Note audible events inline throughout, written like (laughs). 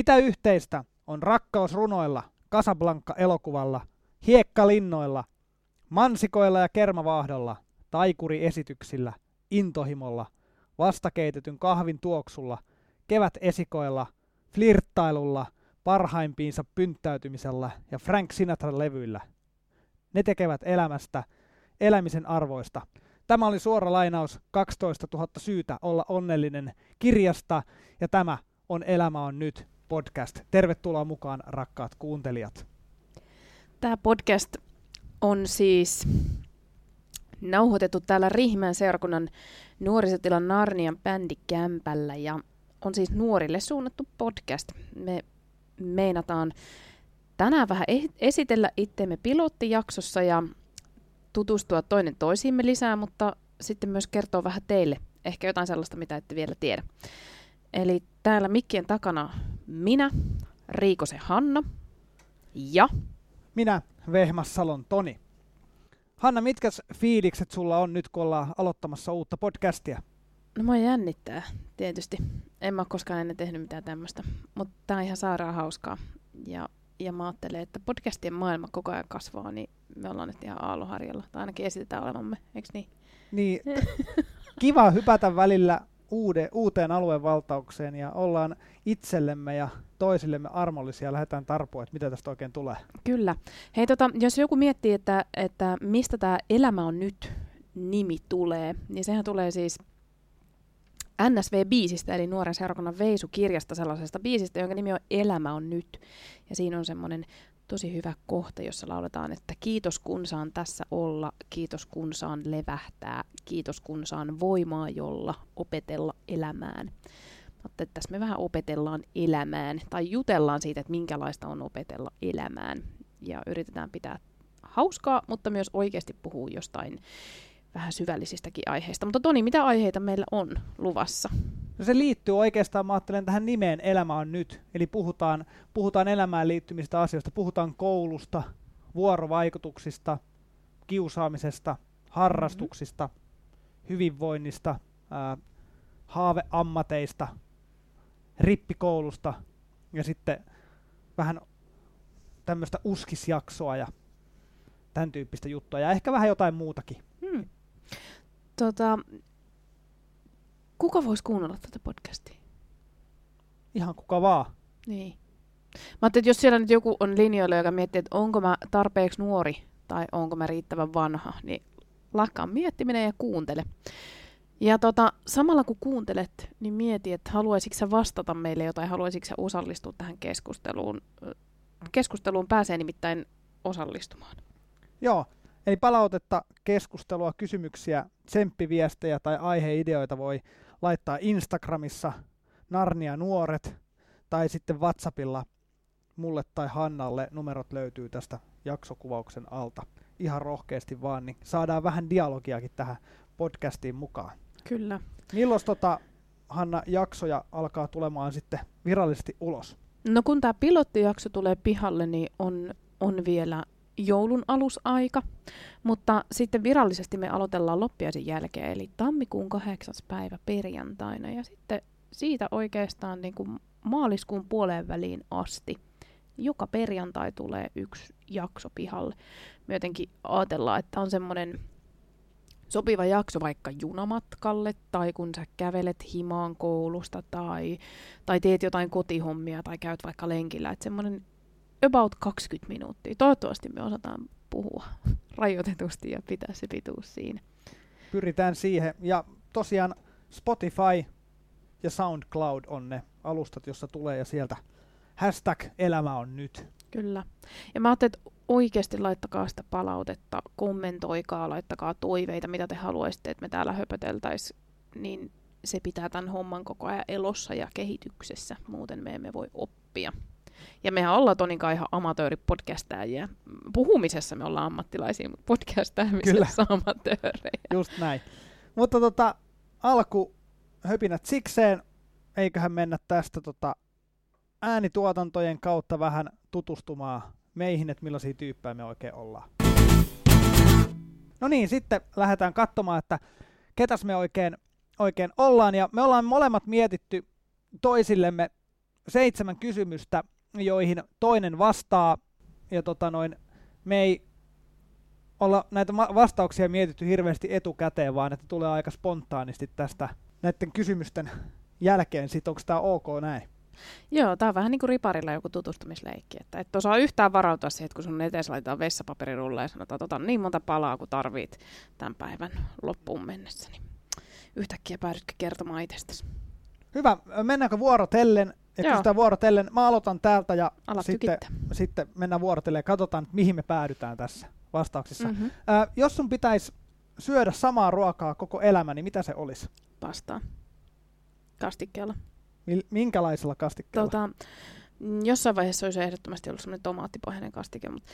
Mitä yhteistä on rakkaus runoilla, Casablanca-elokuvalla, hiekkalinnoilla, mansikoilla ja kermavaahdolla, taikuriesityksillä, intohimolla, vastakeitetyn kahvin tuoksulla, kevätesikoilla, flirttailulla, parhaimpiinsa pynttäytymisellä ja Frank Sinatran levyillä. Ne tekevät elämästä elämisen arvoista. Tämä oli suora lainaus 12 000 syytä olla onnellinen kirjasta ja tämä on Elämä on nyt podcast. Tervetuloa mukaan rakkaat kuuntelijat. Tämä podcast on siis nauhoitettu täällä Riihimäen seurakunnan nuorisotilan Narnian bändikämpällä ja on siis nuorille suunnattu podcast. Me meinataan tänään vähän esitellä itteemme pilottijaksossa ja tutustua toinen toisiimme lisää, mutta sitten myös kertoa vähän teille ehkä jotain sellaista, mitä ette vielä tiedä. Eli täällä mikkien takana minä, Riikosen Hanna ja... Minä, Vehmassalon Toni. Hanna, mitkä fiilikset sulla on nyt, kun ollaan aloittamassa uutta podcastia? No mä jännittää, tietysti. En mä ole koskaan ennen tehnyt mitään tämmöistä, mutta tää on ihan sairaan hauskaa. Ja, ja mä ajattelen, että podcastien maailma koko ajan kasvaa, niin me ollaan nyt ihan aalloharjalla. Tai ainakin esitetään olevamme, eikö niin? Niin, (laughs) kiva hypätä välillä uude, uuteen aluevaltaukseen ja ollaan itsellemme ja toisillemme armollisia lähdetään tarpoa, että mitä tästä oikein tulee. Kyllä. Hei, tota, jos joku miettii, että, että mistä tämä elämä on nyt nimi tulee, niin sehän tulee siis NSV-biisistä, eli Nuoren seurakunnan Veisu-kirjasta, sellaisesta biisistä, jonka nimi on Elämä on nyt. Ja siinä on semmoinen tosi hyvä kohta, jossa lauletaan, että kiitos kun saan tässä olla, kiitos kun saan levähtää, kiitos kun saan voimaa jolla opetella elämään. Että tässä me vähän opetellaan elämään tai jutellaan siitä, että minkälaista on opetella elämään. Ja yritetään pitää hauskaa, mutta myös oikeasti puhua jostain vähän syvällisistäkin aiheista. Mutta Toni, mitä aiheita meillä on luvassa? No se liittyy oikeastaan, mä ajattelen tähän nimeen Elämä on nyt. Eli puhutaan, puhutaan elämään liittymistä asioista, puhutaan koulusta, vuorovaikutuksista, kiusaamisesta, harrastuksista, mm-hmm. hyvinvoinnista, ää, haaveammateista, rippikoulusta ja sitten vähän tämmöistä uskisjaksoa ja tämän tyyppistä juttua ja ehkä vähän jotain muutakin. Hmm. Tota, kuka voisi kuunnella tätä podcastia? Ihan kuka vaan. Niin. Mä ajattelin, että jos siellä nyt joku on linjoilla, joka miettii, että onko mä tarpeeksi nuori tai onko mä riittävän vanha, niin lakkaa miettiminen ja kuuntele. Ja tota, samalla kun kuuntelet, niin mieti, että haluaisitko sä vastata meille jotain, haluaisitko sä osallistua tähän keskusteluun. Keskusteluun pääsee nimittäin osallistumaan. Joo, eli palautetta, keskustelua, kysymyksiä, tsemppiviestejä tai aiheideoita voi laittaa Instagramissa Narnia Nuoret tai sitten WhatsAppilla mulle tai Hannalle. Numerot löytyy tästä jaksokuvauksen alta. Ihan rohkeasti vaan, niin saadaan vähän dialogiakin tähän podcastiin mukaan. Kyllä. Milloin tota, Hanna jaksoja alkaa tulemaan sitten virallisesti ulos? No kun tämä pilottijakso tulee pihalle, niin on, on vielä joulun alusaika, mutta sitten virallisesti me aloitellaan loppiaisen jälkeen, eli tammikuun kahdeksas päivä perjantaina, ja sitten siitä oikeastaan niin kuin maaliskuun puoleen väliin asti. Joka perjantai tulee yksi jakso pihalle. Me jotenkin ajatellaan, että on semmoinen sopiva jakso vaikka junamatkalle tai kun sä kävelet himaan koulusta tai, tai teet jotain kotihommia tai käyt vaikka lenkillä. Että semmoinen about 20 minuuttia. Toivottavasti me osataan puhua (laughs) rajoitetusti ja pitää se pituus siinä. Pyritään siihen. Ja tosiaan Spotify ja SoundCloud on ne alustat, jossa tulee ja sieltä hashtag elämä on nyt. Kyllä. Ja mä ajattelin, että oikeasti laittakaa sitä palautetta, kommentoikaa, laittakaa toiveita, mitä te haluaisitte, että me täällä höpöteltäisiin, niin se pitää tämän homman koko ajan elossa ja kehityksessä, muuten me emme voi oppia. Ja mehän ollaan Toninkaan ihan amatööripodcastajia. Puhumisessa me ollaan ammattilaisia, mutta podcastaamisessa (laughs) amatöörejä. Just näin. Mutta tota, alku höpinät sikseen, eiköhän mennä tästä tota, äänituotantojen kautta vähän tutustumaan meihin, että millaisia tyyppejä me oikein ollaan. No niin, sitten lähdetään katsomaan, että ketäs me oikein, oikein ollaan. Ja me ollaan molemmat mietitty toisillemme seitsemän kysymystä, joihin toinen vastaa, ja tota noin, me ei olla näitä vastauksia mietitty hirveästi etukäteen, vaan että tulee aika spontaanisti tästä näiden kysymysten jälkeen, sit onko tämä ok näin? Joo, tämä on vähän niin kuin riparilla joku tutustumisleikki, että et osaa yhtään varautua siihen, että kun sun eteen laitetaan vessapaperirulle ja sanotaan, että niin monta palaa kuin tarvit tämän päivän loppuun mennessä, niin yhtäkkiä päädytkö kertomaan itsestäsi. Hyvä, mennäänkö vuorotellen? Ja kysytään vuorotellen. Mä aloitan täältä ja sitten, sitten mennään vuorotellen ja katsotaan, mihin me päädytään tässä vastauksissa. Mm-hmm. Äh, jos sun pitäisi syödä samaa ruokaa koko elämä, niin mitä se olisi? Pastaa. Kastikkeella. Minkälaisella kastikkeella? Tota, mm, jossain vaiheessa olisi ehdottomasti ollut semmoinen tomaattipohjainen kastike, mutta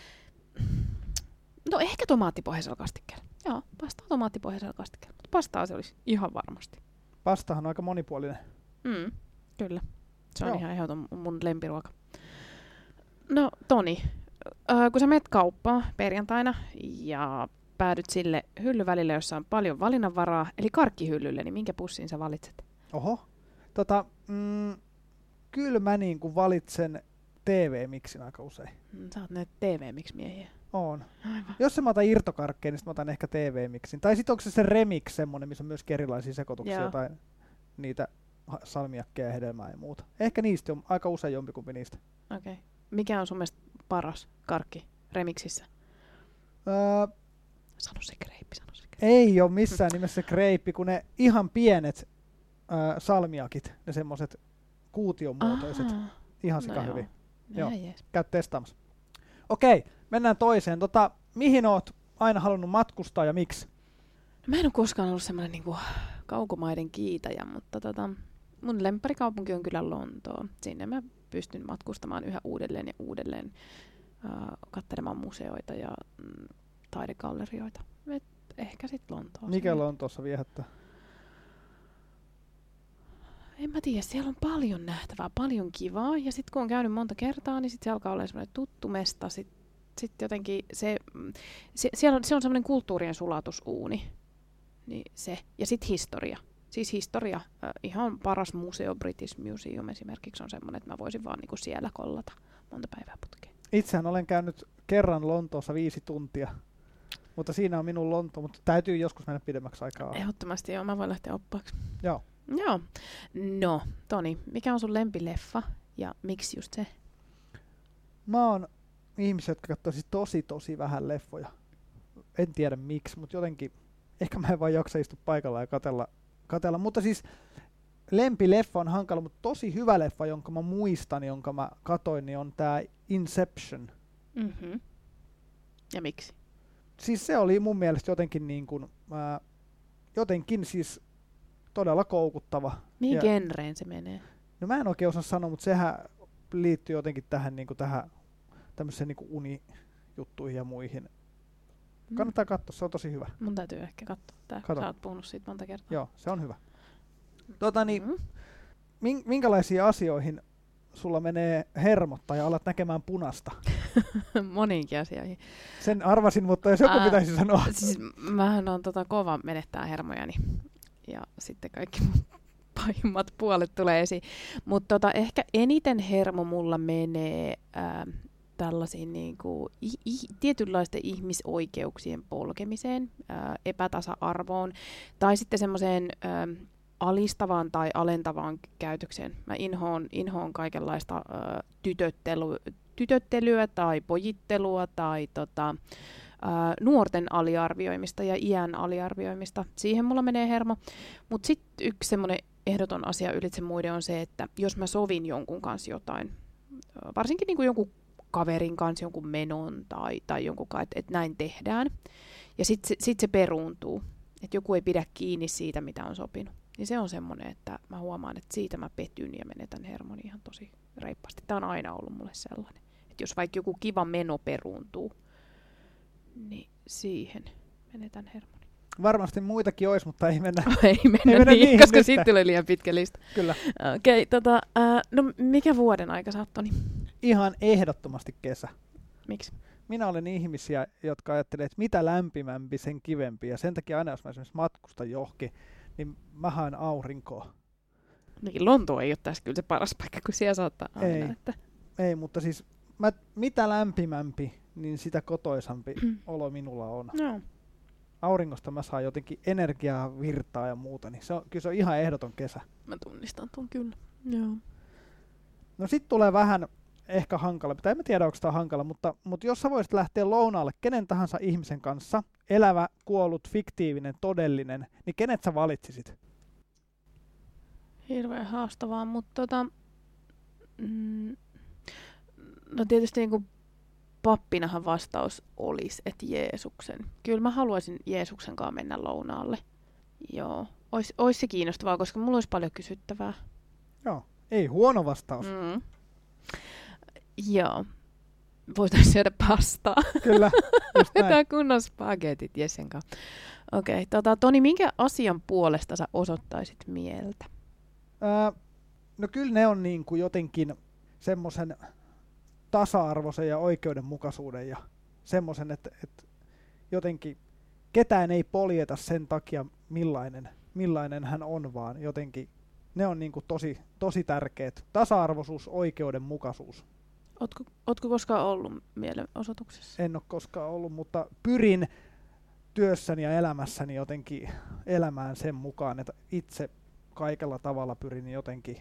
(sniffs) no ehkä tomaattipohjaisella kastikkeella. Joo, pastaa tomaattipohjaisella kastikkeella, mutta pastaa se olisi ihan varmasti. Pastahan on aika monipuolinen. Mm, kyllä. Se on Joo. ihan ehdoton mun lempiruoka. No Toni, äh, kun sä menet kauppaan perjantaina ja päädyt sille hyllyvälille, jossa on paljon valinnanvaraa, eli karkkihyllylle, niin minkä pussin sä valitset? Oho, tota, mm, kyllä mä niin kuin valitsen TV-miksin aika usein. Mm, sä oot näitä TV-miksi-miehiä. On. Aivan. Jos se mä otan irtokarkkeen, niin mä otan ehkä TV-miksin. Tai sitten onko se se remix semmonen, missä on myös erilaisia sekoituksia Joo. tai niitä salmiakkeja, hedelmää ja muuta. Ehkä niistä on aika usein jompikumpi niistä. Okei. Okay. Mikä on sun mielestä paras karkki remixissä? Öö, sano se kreippi, sano se kreippi. Ei ole missään nimessä kreippi, kun ne ihan pienet öö, salmiakit, ne semmoset kuution muotoiset. Ihan sika no hyvin. Joo. joo. Käy testaamassa. Okei, mennään toiseen. Tota, mihin oot aina halunnut matkustaa ja miksi? No, mä en ole koskaan ollut semmoinen niinku kaukomaiden kiitäjä, mutta tota, mun lempparikaupunki on kyllä Lontoo. Sinne mä pystyn matkustamaan yhä uudelleen ja uudelleen äh, katselemaan museoita ja mm, taidegallerioita. Et ehkä sitten Lontoossa. Mikä Lontoossa viehättää? En mä tiedä, siellä on paljon nähtävää, paljon kivaa. Ja sitten kun on käynyt monta kertaa, niin sitten se alkaa olla semmoinen tuttu mesta. Sitten sit jotenkin se, mm, se, siellä on, se on semmoinen kulttuurien sulatusuuni. Niin se. Ja sitten historia. Siis historia, äh, ihan paras museo British Museum esimerkiksi on semmoinen, että mä voisin vaan niinku siellä kollata monta päivää putkeen. Itsehän olen käynyt kerran Lontoossa viisi tuntia, mutta siinä on minun Lonto, mutta täytyy joskus mennä pidemmäksi aikaa. Ehdottomasti joo, mä voin lähteä oppaaksi. Joo. Joo. No, Toni, mikä on sun lempileffa ja miksi just se? Mä oon ihmisiä, jotka katsoo siis tosi tosi vähän leffoja. En tiedä miksi, mutta jotenkin ehkä mä en vaan jaksa istua paikalla ja katella katella. Mutta siis lempileffa on hankala, mutta tosi hyvä leffa, jonka mä muistan, jonka mä katoin, niin on tämä Inception. Mm-hmm. Ja miksi? Siis se oli mun mielestä jotenkin niin kuin, ää, jotenkin siis todella koukuttava. Mihin ja, genreen se menee? No mä en oikein osaa sanoa, mutta sehän liittyy jotenkin tähän, niin kuin tähän tämmöiseen niin unijuttuihin ja muihin. Mm. Kannattaa katsoa, se on tosi hyvä. Mun täytyy ehkä katsoa tää. Kato. Sä oot puhunut siitä monta kertaa. Joo, se on hyvä. Tota niin, mm. minkälaisiin asioihin sulla menee hermot tai alat näkemään punasta? (laughs) Moniinkin asioihin. Sen arvasin, mutta jos joku Ää, pitäisi sanoa. Siis mähän on tota kova menettää hermojani. Ja sitten kaikki (laughs) pahimmat puolet tulee esiin. Mutta tota, ehkä eniten hermo mulla menee ää, tällaisiin niin kuin, i, i, tietynlaisten ihmisoikeuksien polkemiseen, ää, epätasa-arvoon tai sitten semmoiseen alistavaan tai alentavaan käytökseen. Mä inhoon, inhoon kaikenlaista ää, tytöttely, tytöttelyä tai pojittelua tai tota, nuorten aliarvioimista ja iän aliarvioimista. Siihen mulla menee hermo. Mutta sitten yksi semmoinen ehdoton asia ylitse muiden on se, että jos mä sovin jonkun kanssa jotain, varsinkin niin kuin jonkun kaverin kanssa jonkun menon tai, tai jonkun kanssa, että, että näin tehdään. Ja sitten se, sit se peruuntuu, että joku ei pidä kiinni siitä, mitä on sopinut. Niin se on semmoinen, että mä huomaan, että siitä mä petyn ja menetän hermoni ihan tosi reippaasti. Tämä on aina ollut mulle sellainen. Että jos vaikka joku kiva meno peruuntuu, niin siihen menetän hermoni. Varmasti muitakin olisi, mutta ei mennä, (laughs) ei mennä, ei mennä niin, niin, koska sitten tulee liian pitkä lista. Kyllä. Okei, okay, tota, uh, no mikä vuoden aika sä Ihan ehdottomasti kesä. Miksi? Minä olen ihmisiä, jotka ajattelee, että mitä lämpimämpi, sen kivempi. Ja sen takia aina, jos mä esimerkiksi matkustan johonkin, niin mä haen aurinkoa. Niin Lonto ei ole tässä kyllä se paras paikka, kun siellä saattaa aina. Ei. Että... Ei, mutta siis mä, mitä lämpimämpi, niin sitä kotoisampi olo minulla on. No. Auringosta mä saan jotenkin energiaa, virtaa ja muuta, niin se on, kyllä se on ihan ehdoton kesä. Mä tunnistan tuon kyllä. Joo. No sit tulee vähän ehkä hankala, tai en mä tiedä onko tämä hankala, mutta, mutta jos sä voisit lähteä lounaalle kenen tahansa ihmisen kanssa, elävä, kuollut, fiktiivinen, todellinen, niin kenet sä valitsisit? Hirveän haastavaa, mutta tota, mm, no tietysti niin kuin pappinahan vastaus olisi, että Jeesuksen. Kyllä mä haluaisin Jeesuksen kanssa mennä lounaalle. Joo. Ois, ois se kiinnostavaa, koska mulla olisi paljon kysyttävää. Joo, ei huono vastaus. Mm. Joo. Voitaisiin syödä pastaa. Kyllä. (laughs) Vetää kunnon spagetit Jessen kanssa. Okei, okay, tota, Toni, minkä asian puolesta sä osoittaisit mieltä? Ää, no kyllä ne on niin kuin jotenkin semmoisen tasa-arvoisen ja oikeudenmukaisuuden ja semmoisen, että, että jotenkin ketään ei poljeta sen takia, millainen, millainen hän on, vaan jotenkin ne on niin kuin tosi, tosi tärkeät. Tasa-arvoisuus, oikeudenmukaisuus. Ootko, ootko koskaan ollut mielenosoituksessa? En ole koskaan ollut, mutta pyrin työssäni ja elämässäni jotenkin elämään sen mukaan, että itse kaikella tavalla pyrin jotenkin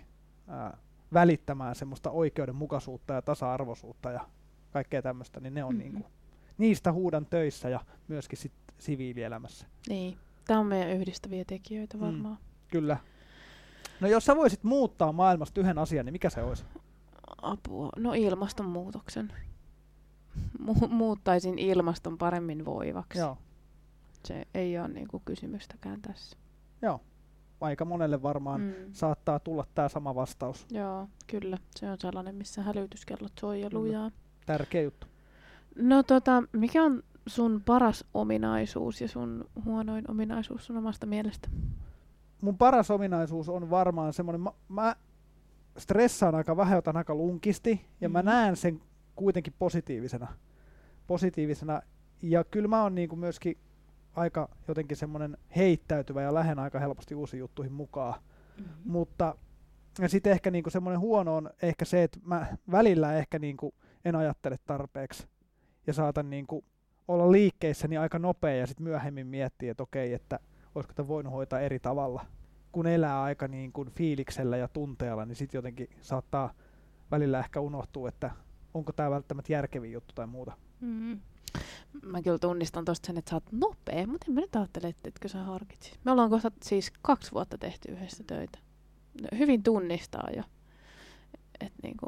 ää, välittämään semmoista oikeudenmukaisuutta ja tasa-arvoisuutta ja kaikkea tämmöistä, niin ne on Mm-hmm. niinku, niistä huudan töissä ja myöskin sit siviilielämässä. Niin. Tämä on meidän yhdistäviä tekijöitä Mm. varmaan. Kyllä. No jos sä voisit muuttaa maailmasta yhden asian, niin mikä se olisi? Apua. No ilmastonmuutoksen. Mu- muuttaisin ilmaston paremmin voivaksi. Joo. Se ei ole niinku kysymystäkään tässä. Joo. Aika monelle varmaan mm. Mm. saattaa tulla tämä sama vastaus. Joo, kyllä. Se on sellainen, missä hälytyskellot soi ja lujaa. Tärkeä juttu. No tota, mikä on sun paras ominaisuus ja sun huonoin ominaisuus sun omasta mielestä? Mun paras ominaisuus on varmaan semmoinen, mä, mä stressaan aika vähän, otan aika lunkisti, ja mä Mhm. näen sen kuitenkin positiivisena. positiivisena. Ja kyllä mä oon niinku myöskin aika jotenkin semmoinen heittäytyvä ja lähden aika helposti uusiin juttuihin mukaan. Mm-hmm. Mutta ja sitten ehkä niinku semmoinen huono on ehkä se, että mä välillä ehkä niinku en ajattele tarpeeksi ja saatan niinku olla liikkeissäni aika nopea ja sitten myöhemmin miettiä, että okei, että olisiko tämä voinut hoitaa eri tavalla. Kun elää aika niin kuin fiiliksellä ja tunteella, niin sitten jotenkin saattaa välillä ehkä unohtua, että onko tämä välttämättä järkevin juttu tai muuta. Mm. Mä kyllä tunnistan tosta sen, että sä oot nopea, mutta en mä nyt ajattele, että etkö sä harkitsis. Me ollaan kohta siis kaksi vuotta tehty yhdessä töitä. Hyvin tunnistaa jo, että niinku,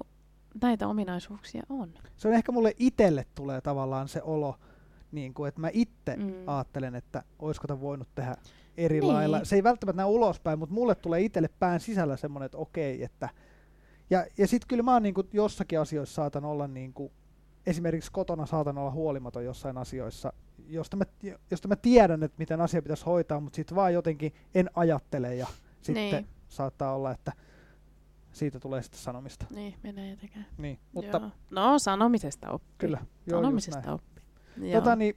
näitä ominaisuuksia on. Se on ehkä mulle itselle tulee tavallaan se olo, niin kuin, että mä itse Mm. ajattelen, että olisiko tämä voinut tehdä eri Niin. lailla. Se ei välttämättä näy ulospäin, mutta mulle tulee itselle pään sisällä semmoinen, että okei, että... Ja, ja sitten kyllä mä oon niin kuin jossakin asioissa saatan olla niin kuin, esimerkiksi kotona saatan olla huolimaton jossain asioissa, josta mä, josta mä tiedän, että miten asia pitäisi hoitaa, mutta sitten vaan jotenkin en ajattele ja sitten Niin. saattaa olla, että siitä tulee sitten sanomista. Niin, menee ja tekee. Niin, mutta Joo. No, sanomisesta oppii. kyllä. joo, sanomisesta oppii. Tota, niin,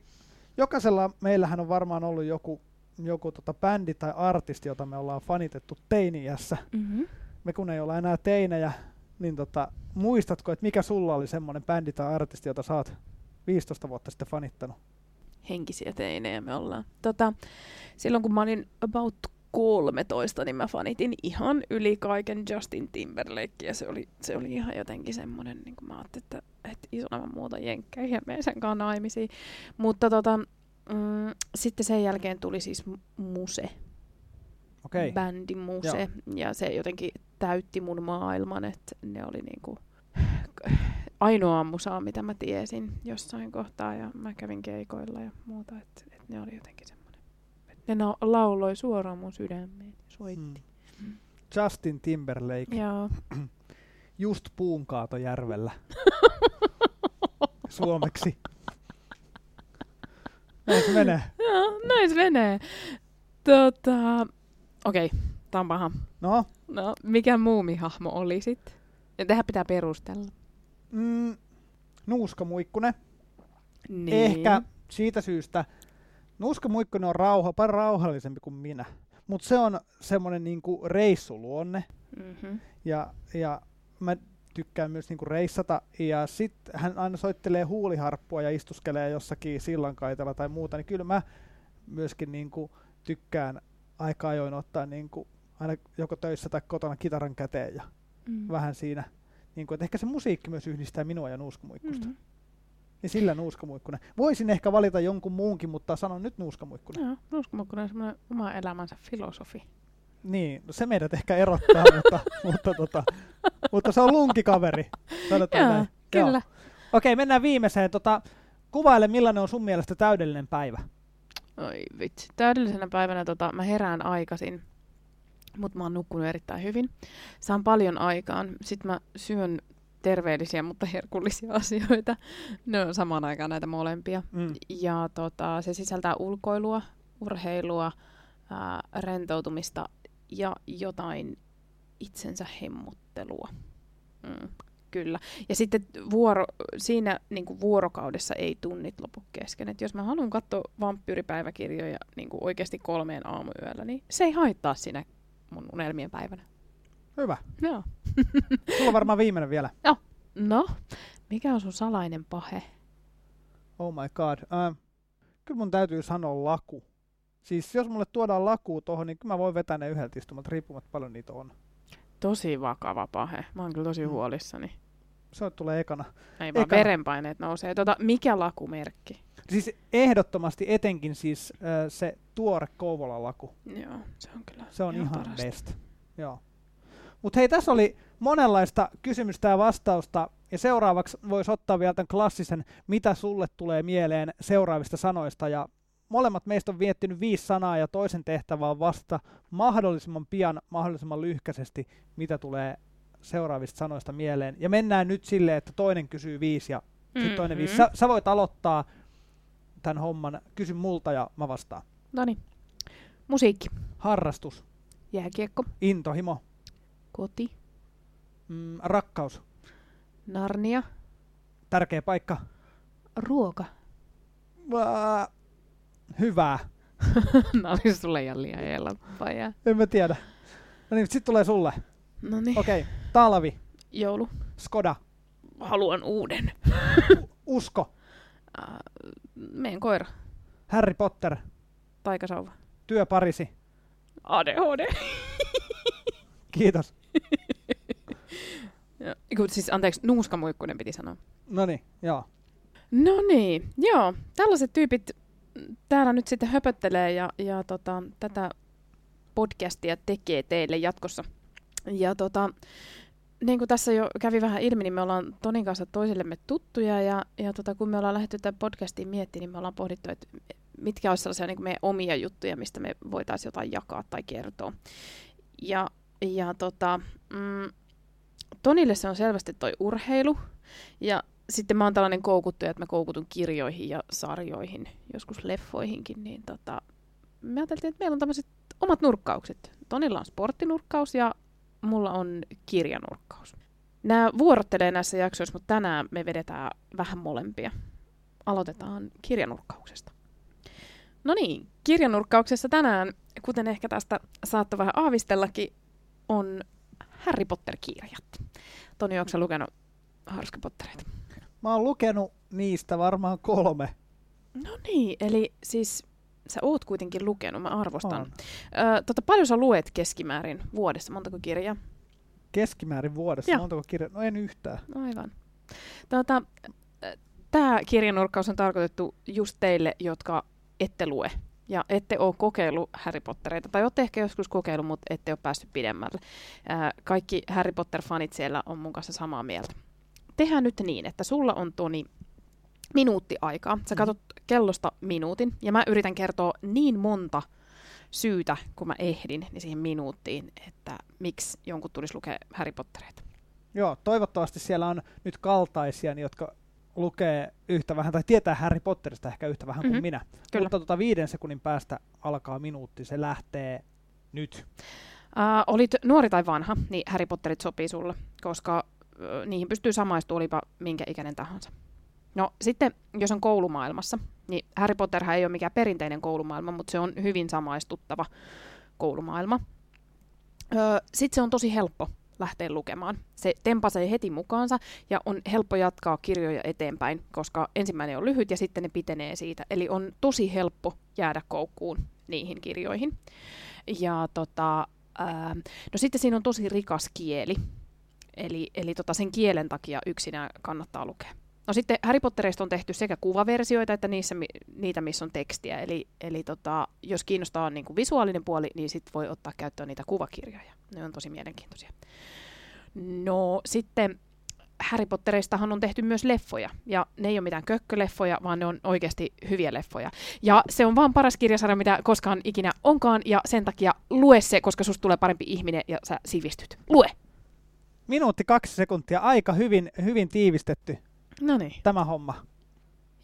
jokaisella meillähän on varmaan ollut joku, joku tota bändi tai artisti, jota me ollaan fanitettu teiniässä. Mm-hmm. Me kun ei olla enää teinejä, niin tota, muistatko, että mikä sulla oli semmoinen bändi tai artisti, jota sä oot 15 vuotta sitten fanittanut? henkisiä teinejä me ollaan. Tota, silloin kun mä olin about 13, niin mä fanitin ihan yli kaiken Justin Timberlake ja se oli, se oli ihan jotenkin semmoinen, niin kuin mä ajattelin, että, että isona mä muuta jenkkeihin ja menen sen kanssa naimisiin. Mutta tota, mm, sitten sen jälkeen tuli siis Muse, Okei. bändi Muse, ja se jotenkin täytti mun maailman, että ne oli niinku ainoa musaa, mitä mä tiesin jossain kohtaa, ja mä kävin keikoilla ja muuta, että et ne oli jotenkin semmoinen. Ne na- lauloi suoraan mun sydämeen ja soitti. Hmm. Justin Timberlake, Joo. (clears throat) just Puunkaatojärvellä. (laughs) Suomeksi. Näin se menee. Joo, näin se menee. Tota, okei, okay, paha. No, No, mikä muumihahmo oli sit? Ja tähän pitää perustella. mm, Nuuska Muikkunen. Niin. Ehkä siitä syystä, Nuuska Muikkunen on rauha, paljon rauhallisempi kuin minä. Mutta se on semmoinen niinku reissuluonne Mm-hmm. ja, ja mä tykkään myös niinku reissata. Ja sitten hän aina soittelee huuliharppua ja istuskelee jossakin sillankaitella tai muuta, niin kyllä mä myöskin niinku tykkään aika ajoin ottaa niinku aina joko töissä tai kotona kitaran käteen ja Mm. vähän siinä. Niinku, että ehkä se musiikki myös yhdistää minua ja nuuskamuikkusta. Mm-hmm. Niin sillä nuuskamuikkunen. Voisin ehkä valita jonkun muunkin, mutta sanon nyt nuuskamuikkunen. Joo, nuuskamuikkunen on semmoinen oma elämänsä filosofi. Niin, no se meidät ehkä erottaa, (laughs) mutta, mutta, tota, mutta se on lunkikaveri. Sanotaan Joo, näin. Joo. kyllä. Okei, mennään viimeiseen. Tota, kuvaile, millainen on sun mielestä täydellinen päivä. Oi vitsi. Täydellisenä päivänä tota, mä herään aikaisin, mutta mä oon nukkunut erittäin hyvin. Saan paljon aikaan. Sitten mä syön terveellisiä, mutta herkullisia (laughs) asioita. Ne on samaan aikaan näitä molempia. Mm. Ja tota, se sisältää ulkoilua, urheilua, ää, rentoutumista ja jotain itsensä hemmottelua. Mm, kyllä. Ja sitten vuoro, siinä niin kuin vuorokaudessa ei tunnit lopu kesken. Et jos mä haluan katsoa vampyyripäiväkirjoja niin kuin oikeasti kolmeen aamuyöllä, niin se ei haittaa siinä mun unelmien päivänä. Hyvä. Joo. (laughs) Sulla on varmaan viimeinen vielä. No, mikä on sun salainen pahe? Oh my god. Uh, kyllä mun täytyy sanoa laku. Siis jos mulle tuodaan laku tohon, niin kyllä mä voin vetää ne yhdeltä istumalta, riippumatta paljon niitä on. Tosi vakava pahe. Mä oon kyllä tosi Mm. huolissani. Se tulee ekana. Ei vaan Ekana. verenpaineet nousee. Tota, mikä lakumerkki? Siis ehdottomasti etenkin siis äh, se tuore Kouvolan laku. Joo, se on kyllä Se on ihan, parasta. best. Joo. Mutta hei, tässä oli monenlaista kysymystä ja vastausta. Ja seuraavaksi voisi ottaa vielä tämän klassisen, mitä sulle tulee mieleen seuraavista sanoista. Ja molemmat meistä on viettinyt viisi sanaa ja toisen tehtävä on vastata mahdollisimman pian, mahdollisimman lyhkäisesti, mitä tulee seuraavista sanoista mieleen. Ja mennään nyt silleen, että toinen kysyy viisi ja sitten toinen viisi. Sä, sä voit aloittaa tämän homman. Kysy multa ja mä vastaan. Noniin. Musiikki. Harrastus, Jääkiekko. intohimo, Koti. mm, rakkaus, Narnia. tärkeä paikka, Ruoka. Vää, hyvää, (laughs) Mä olin sulle ihan liian en mä tiedä. No niin, sit tulee sulle. No niin. Okei, okay. talvi, Joulu. Skoda, Haluan uuden. usko, Äh, meidän koira. Harry Potter, Taikasauva. työparisi. ADHD. Kiitos. (laughs) Ja, kun, siis anteeksi, nuuskamuikkunen piti sanoa. No niin, joo. No niin, joo. Tällaiset tyypit täällä nyt sitten höpöttelee ja, ja tota, tätä podcastia tekee teille jatkossa. Ja tota, niin kuin tässä jo kävi vähän ilmi, niin me ollaan Tonin kanssa toisillemme tuttuja ja, ja tota, kun me ollaan lähdetty tätä podcastia miettimään, niin me ollaan pohdittu, että mitkä olisi sellaisia niin kuin meidän omia juttuja, mistä me voitaisiin jotain jakaa tai kertoa. Ja, ja tota, mm, Tonille se on selvästi toi urheilu ja sitten mä oon tällainen koukuttuja, että mä koukutun kirjoihin ja sarjoihin, joskus leffoihinkin, niin tota, me ajateltiin, että meillä on tämmöiset omat nurkkaukset. Tonilla on sporttinurkkaus ja mulla on kirjanurkkaus. Nämä vuorottelee näissä jaksoissa, mutta tänään me vedetään vähän molempia. Aloitetaan kirjanurkkauksesta. No niin, kirjanurkkauksessa tänään, kuten ehkä tästä saattoi vähän aavistellakin, on Harry Potter-kirjat. Toni, onko lukenut Harry Pottereita? Mä oon lukenut niistä varmaan kolme. No niin, eli siis sä oot kuitenkin lukenut, mä arvostan. On. Ö, tota, paljon sä luet keskimäärin vuodessa, montako kirjaa? Keskimäärin vuodessa. Joo. Montako kirjaa? No en yhtään. Aivan. Tota, Tämä kirjanurkkaus on tarkoitettu just teille, jotka ette lue ja ette ole kokeillut Harry Pottereita, tai olette ehkä joskus kokeillut, mutta ette ole päässyt pidemmälle. Ää, kaikki Harry Potter-fanit siellä on mun kanssa samaa mieltä. Tehdään nyt niin, että sulla on Toni minuutti aikaa. Sä Mhm. katsot kellosta minuutin, ja mä yritän kertoa niin monta syytä, kun mä ehdin, niin siihen minuuttiin, että miksi jonkun tulisi lukea Harry Pottereita. Joo, toivottavasti siellä on nyt kaltaisia, jotka lukee yhtä vähän, tai tietää Harry Potterista ehkä yhtä vähän kuin Mhm, minä. kyllä. Mutta tota viiden sekunnin päästä alkaa minuutti, se lähtee nyt. Uh, olit nuori tai vanha, niin Harry Potterit sopii sulle, koska uh, niihin pystyy samaistumaan olipa minkä ikäinen tahansa. No sitten, jos on koulumaailmassa, niin Harry Potterhän ei ole mikään perinteinen koulumaailma, mutta se on hyvin samaistuttava koulumaailma. Öö, Sitten se on tosi helppo lähteä lukemaan. Se tempasee heti mukaansa ja on helppo jatkaa kirjoja eteenpäin, koska ensimmäinen on lyhyt ja sitten ne pitenee siitä. Eli on tosi helppo jäädä koukkuun niihin kirjoihin. Ja tota, ää, no sitten siinä on tosi rikas kieli. Eli, eli tota sen kielen takia yksinään kannattaa lukea. No sitten Harry Potterista on tehty sekä kuvaversioita että niissä, niitä, missä on tekstiä. Eli, eli tota, jos kiinnostaa niin kuin visuaalinen puoli, niin sitten voi ottaa käyttöön niitä kuvakirjoja. Ne on tosi mielenkiintoisia. No sitten Harry Potteristahan on tehty myös leffoja, ja ne ei ole mitään kökköleffoja, vaan ne on oikeasti hyviä leffoja. Ja se on vaan paras kirjasarja, mitä koskaan ikinä onkaan, ja sen takia lue se, koska susta tulee parempi ihminen ja sä sivistyt. Lue! Minuutti kaksi sekuntia, aika hyvin, hyvin tiivistetty No niin. tämä homma.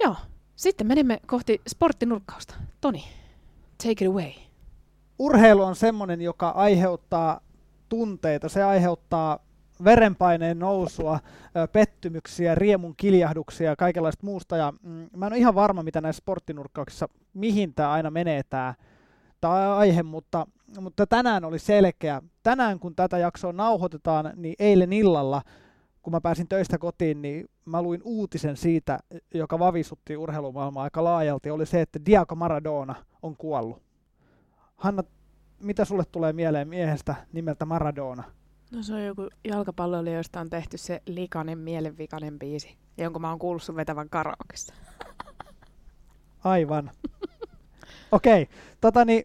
Joo. Sitten menemme kohti sporttinurkkausta. Toni, take it away. Urheilu on semmoinen, joka aiheuttaa tunteita. Se aiheuttaa verenpaineen nousua, pettymyksiä, riemun kiljahduksia ja kaikenlaista muusta. Ja, mm, mä en ole ihan varma, mitä näissä sporttinurkkauksissa, mihin tämä aina menee tämä, tämä aihe, mutta, mutta tänään oli selkeä. Tänään, kun tätä jaksoa nauhoitetaan, niin eilen illalla – kun mä pääsin töistä kotiin, niin mä luin uutisen siitä, joka vavisutti urheilumaailmaa aika laajalti, oli se, että Diago Maradona on kuollut. Hanna, mitä sulle tulee mieleen miehestä nimeltä Maradona? No se on joku jalkapalloilija, josta on tehty se likainen mielenvikainen biisi, jonka mä oon kuullut sun vetävän karaokessa. (laughs) Aivan. Okei, okay. tota niin,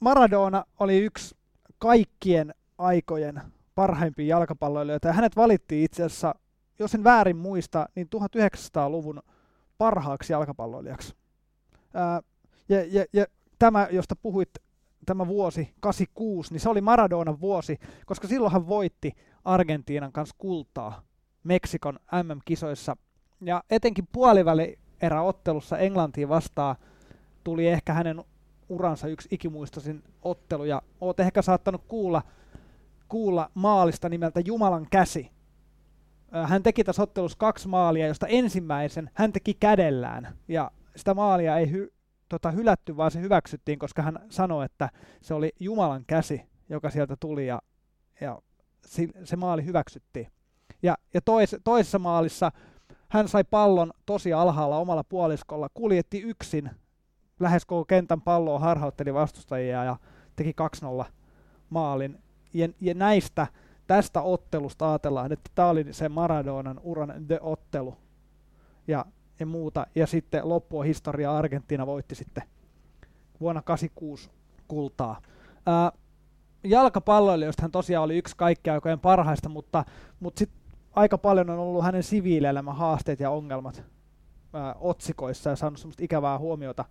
Maradona oli yksi kaikkien aikojen parhaimpia jalkapalloilijoita. Ja hänet valittiin itse asiassa, jos en väärin muista, niin 1900-luvun parhaaksi jalkapalloilijaksi. Ää, ja, ja, ja tämä, josta puhuit, tämä vuosi, 86, niin se oli Maradonan vuosi, koska silloin hän voitti Argentiinan kanssa kultaa Meksikon MM-kisoissa. Ja etenkin puoliväli eräottelussa Englantiin vastaan tuli ehkä hänen uransa yksi ikimuistoisin ottelu, ja oot ehkä saattanut kuulla kuulla maalista nimeltä Jumalan käsi. Hän teki tässä ottelussa kaksi maalia, josta ensimmäisen hän teki kädellään. Ja sitä maalia ei hy, tota, hylätty, vaan se hyväksyttiin, koska hän sanoi, että se oli Jumalan käsi, joka sieltä tuli ja, ja se, maali hyväksyttiin. Ja, ja tois, toisessa maalissa hän sai pallon tosi alhaalla omalla puoliskolla, kuljetti yksin lähes koko kentän palloa, harhautteli vastustajia ja teki 2-0 maalin ja, ja näistä, tästä ottelusta ajatellaan, että tämä oli se Maradonan uran the-ottelu ja, ja muuta. Ja sitten loppua historia Argentiina voitti sitten vuonna 86 kultaa. Ää, jalkapalloilijoista hän tosiaan oli yksi kaikkiaikojen parhaista, mutta, mutta sitten aika paljon on ollut hänen siviilielämän haasteet ja ongelmat ää, otsikoissa ja saanut semmoista ikävää huomiota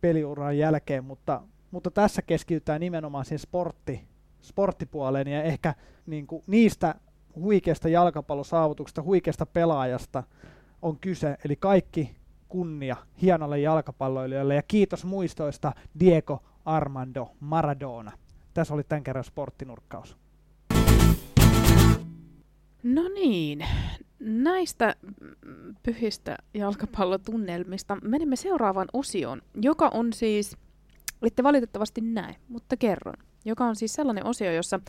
peliuran jälkeen, mutta, mutta tässä keskitytään nimenomaan siihen sportti, sporttipuoleen ja ehkä niin kuin niistä huikeasta jalkapallosaavutuksista, huikeasta pelaajasta on kyse. Eli kaikki kunnia hienolle jalkapalloilijalle ja kiitos muistoista Diego Armando Maradona. Tässä oli tämän kerran sporttinurkkaus. No niin, näistä pyhistä jalkapallotunnelmista menemme seuraavaan osioon, joka on siis, ette valitettavasti näe, mutta kerron joka on siis sellainen osio, jossa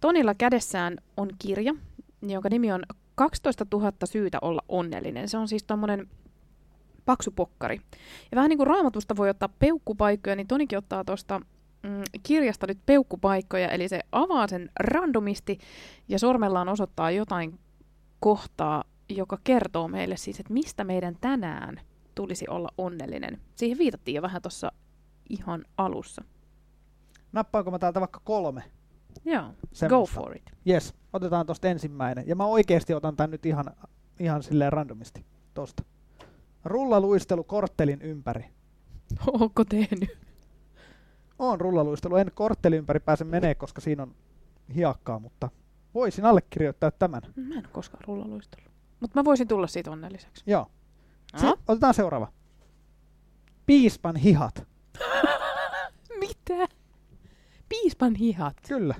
Tonilla kädessään on kirja, jonka nimi on 12 000 syytä olla onnellinen. Se on siis tuommoinen paksu pokkari. Ja vähän niin kuin raamatusta voi ottaa peukkupaikkoja, niin Tonikin ottaa tuosta mm, kirjasta nyt peukkupaikkoja, eli se avaa sen randomisti ja sormellaan osoittaa jotain kohtaa, joka kertoo meille siis, että mistä meidän tänään tulisi olla onnellinen. Siihen viitattiin jo vähän tuossa ihan alussa. Nappaanko mä täältä vaikka kolme? Joo, Semmosta. go for it. Yes, otetaan tosta ensimmäinen. Ja mä oikeasti otan tän nyt ihan, ihan silleen randomisti tosta. Rullaluistelu korttelin ympäri. Onko tehnyt? On rullaluistelu. En korttelin ympäri pääse menee, koska siinä on hiakkaa, mutta voisin allekirjoittaa tämän. Mä en ole koskaan rullaluistelu. Mutta mä voisin tulla siitä onnelliseksi. Joo. Se, otetaan seuraava. Piispan hihat. (laughs) Mitä? Piispan hihat. Kyllä.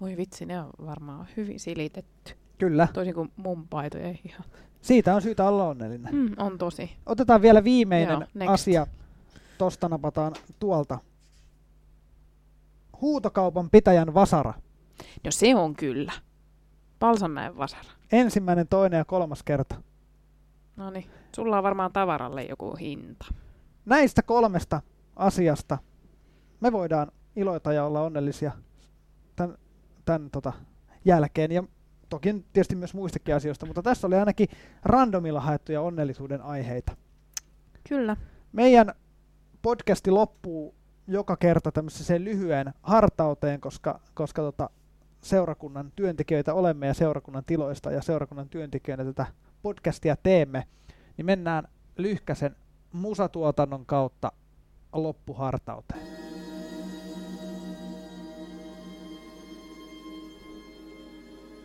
Voi vitsi, ne on varmaan hyvin silitetty. Kyllä. Toisin kuin mun paitojen hihat. Siitä on syytä olla onnellinen. Mm, on tosi. Otetaan vielä viimeinen Joo, asia. Tosta napataan tuolta. huutokaupan pitäjän vasara. No se on kyllä. Palsanmäen vasara. Ensimmäinen, toinen ja kolmas kerta. No niin, sulla on varmaan tavaralle joku hinta. Näistä kolmesta asiasta me voidaan iloita ja olla onnellisia tämän, tämän tota, jälkeen. Ja toki tietysti myös muistakin asioista, mutta tässä oli ainakin randomilla haettuja onnellisuuden aiheita. Kyllä. Meidän podcasti loppuu joka kerta tämmöiseen lyhyen hartauteen, koska, koska tota, seurakunnan työntekijöitä olemme ja seurakunnan tiloista ja seurakunnan työntekijöitä tätä podcastia teemme, niin mennään lyhkäsen musatuotannon kautta loppuhartauteen.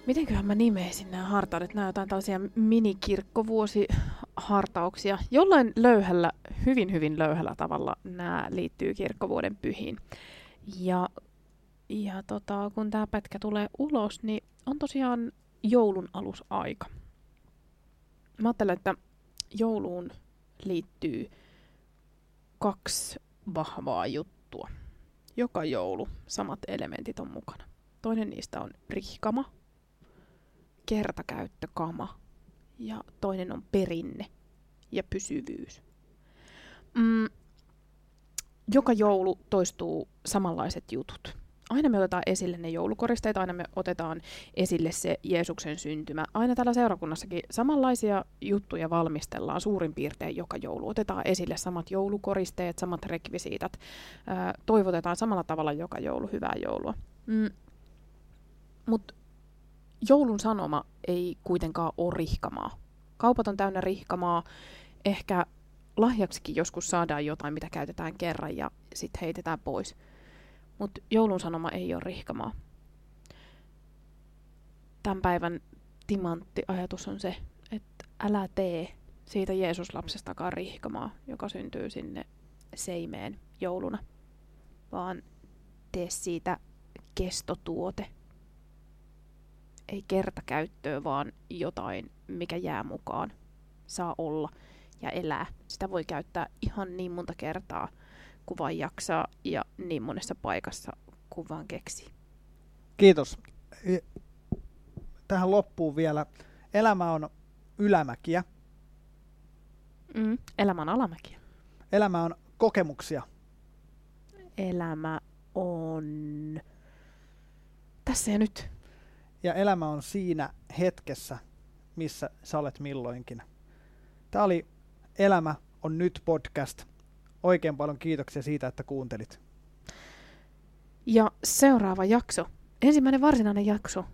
Mitenköhän mä nimeisin nämä hartaudet? Nämä jotain tällaisia minikirkkovuosihartauksia. Jollain löyhällä, hyvin hyvin löyhällä tavalla nämä liittyy kirkkovuoden pyhiin. Ja, ja tota, kun tämä pätkä tulee ulos, niin on tosiaan joulun alusaika. Mä ajattelen, että jouluun liittyy kaksi vahvaa juttua. Joka joulu samat elementit on mukana. Toinen niistä on rihkama, kertakäyttökama ja toinen on perinne ja pysyvyys. Mm, joka joulu toistuu samanlaiset jutut. Aina me otetaan esille ne joulukoristeet, aina me otetaan esille se Jeesuksen syntymä. Aina täällä seurakunnassakin samanlaisia juttuja valmistellaan suurin piirtein joka joulu. Otetaan esille samat joulukoristeet, samat rekvisiitat. toivotetaan samalla tavalla joka joulu hyvää joulua. Mm. Mutta joulun sanoma ei kuitenkaan ole rihkamaa. Kaupat on täynnä rihkamaa. Ehkä lahjaksikin joskus saadaan jotain, mitä käytetään kerran ja sitten heitetään pois. Mutta joulun sanoma ei ole rihkamaa. Tämän päivän timanttiajatus on se, että älä tee siitä Jeesuslapsestakaan rihkamaa, joka syntyy sinne seimeen jouluna, vaan tee siitä kestotuote, ei kertakäyttöä, vaan jotain, mikä jää mukaan, saa olla ja elää. Sitä voi käyttää ihan niin monta kertaa, kuin vaan jaksaa ja niin monessa paikassa kuin vaan keksi. Kiitos. Tähän loppuun vielä. Elämä on ylämäkiä. Mm, elämä on alamäkiä. Elämä on kokemuksia. Elämä on tässä ja nyt ja elämä on siinä hetkessä, missä sä olet milloinkin. Tämä oli Elämä on nyt podcast. Oikein paljon kiitoksia siitä, että kuuntelit. Ja seuraava jakso, ensimmäinen varsinainen jakso,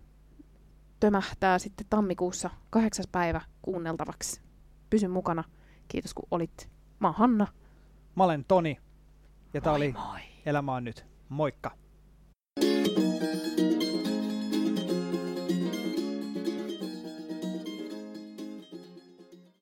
tömähtää sitten tammikuussa kahdeksas päivä kuunneltavaksi. Pysy mukana. Kiitos kun olit. Mä oon Hanna. Mä olen Toni. Ja tää moi oli moi. Elämä on nyt. Moikka!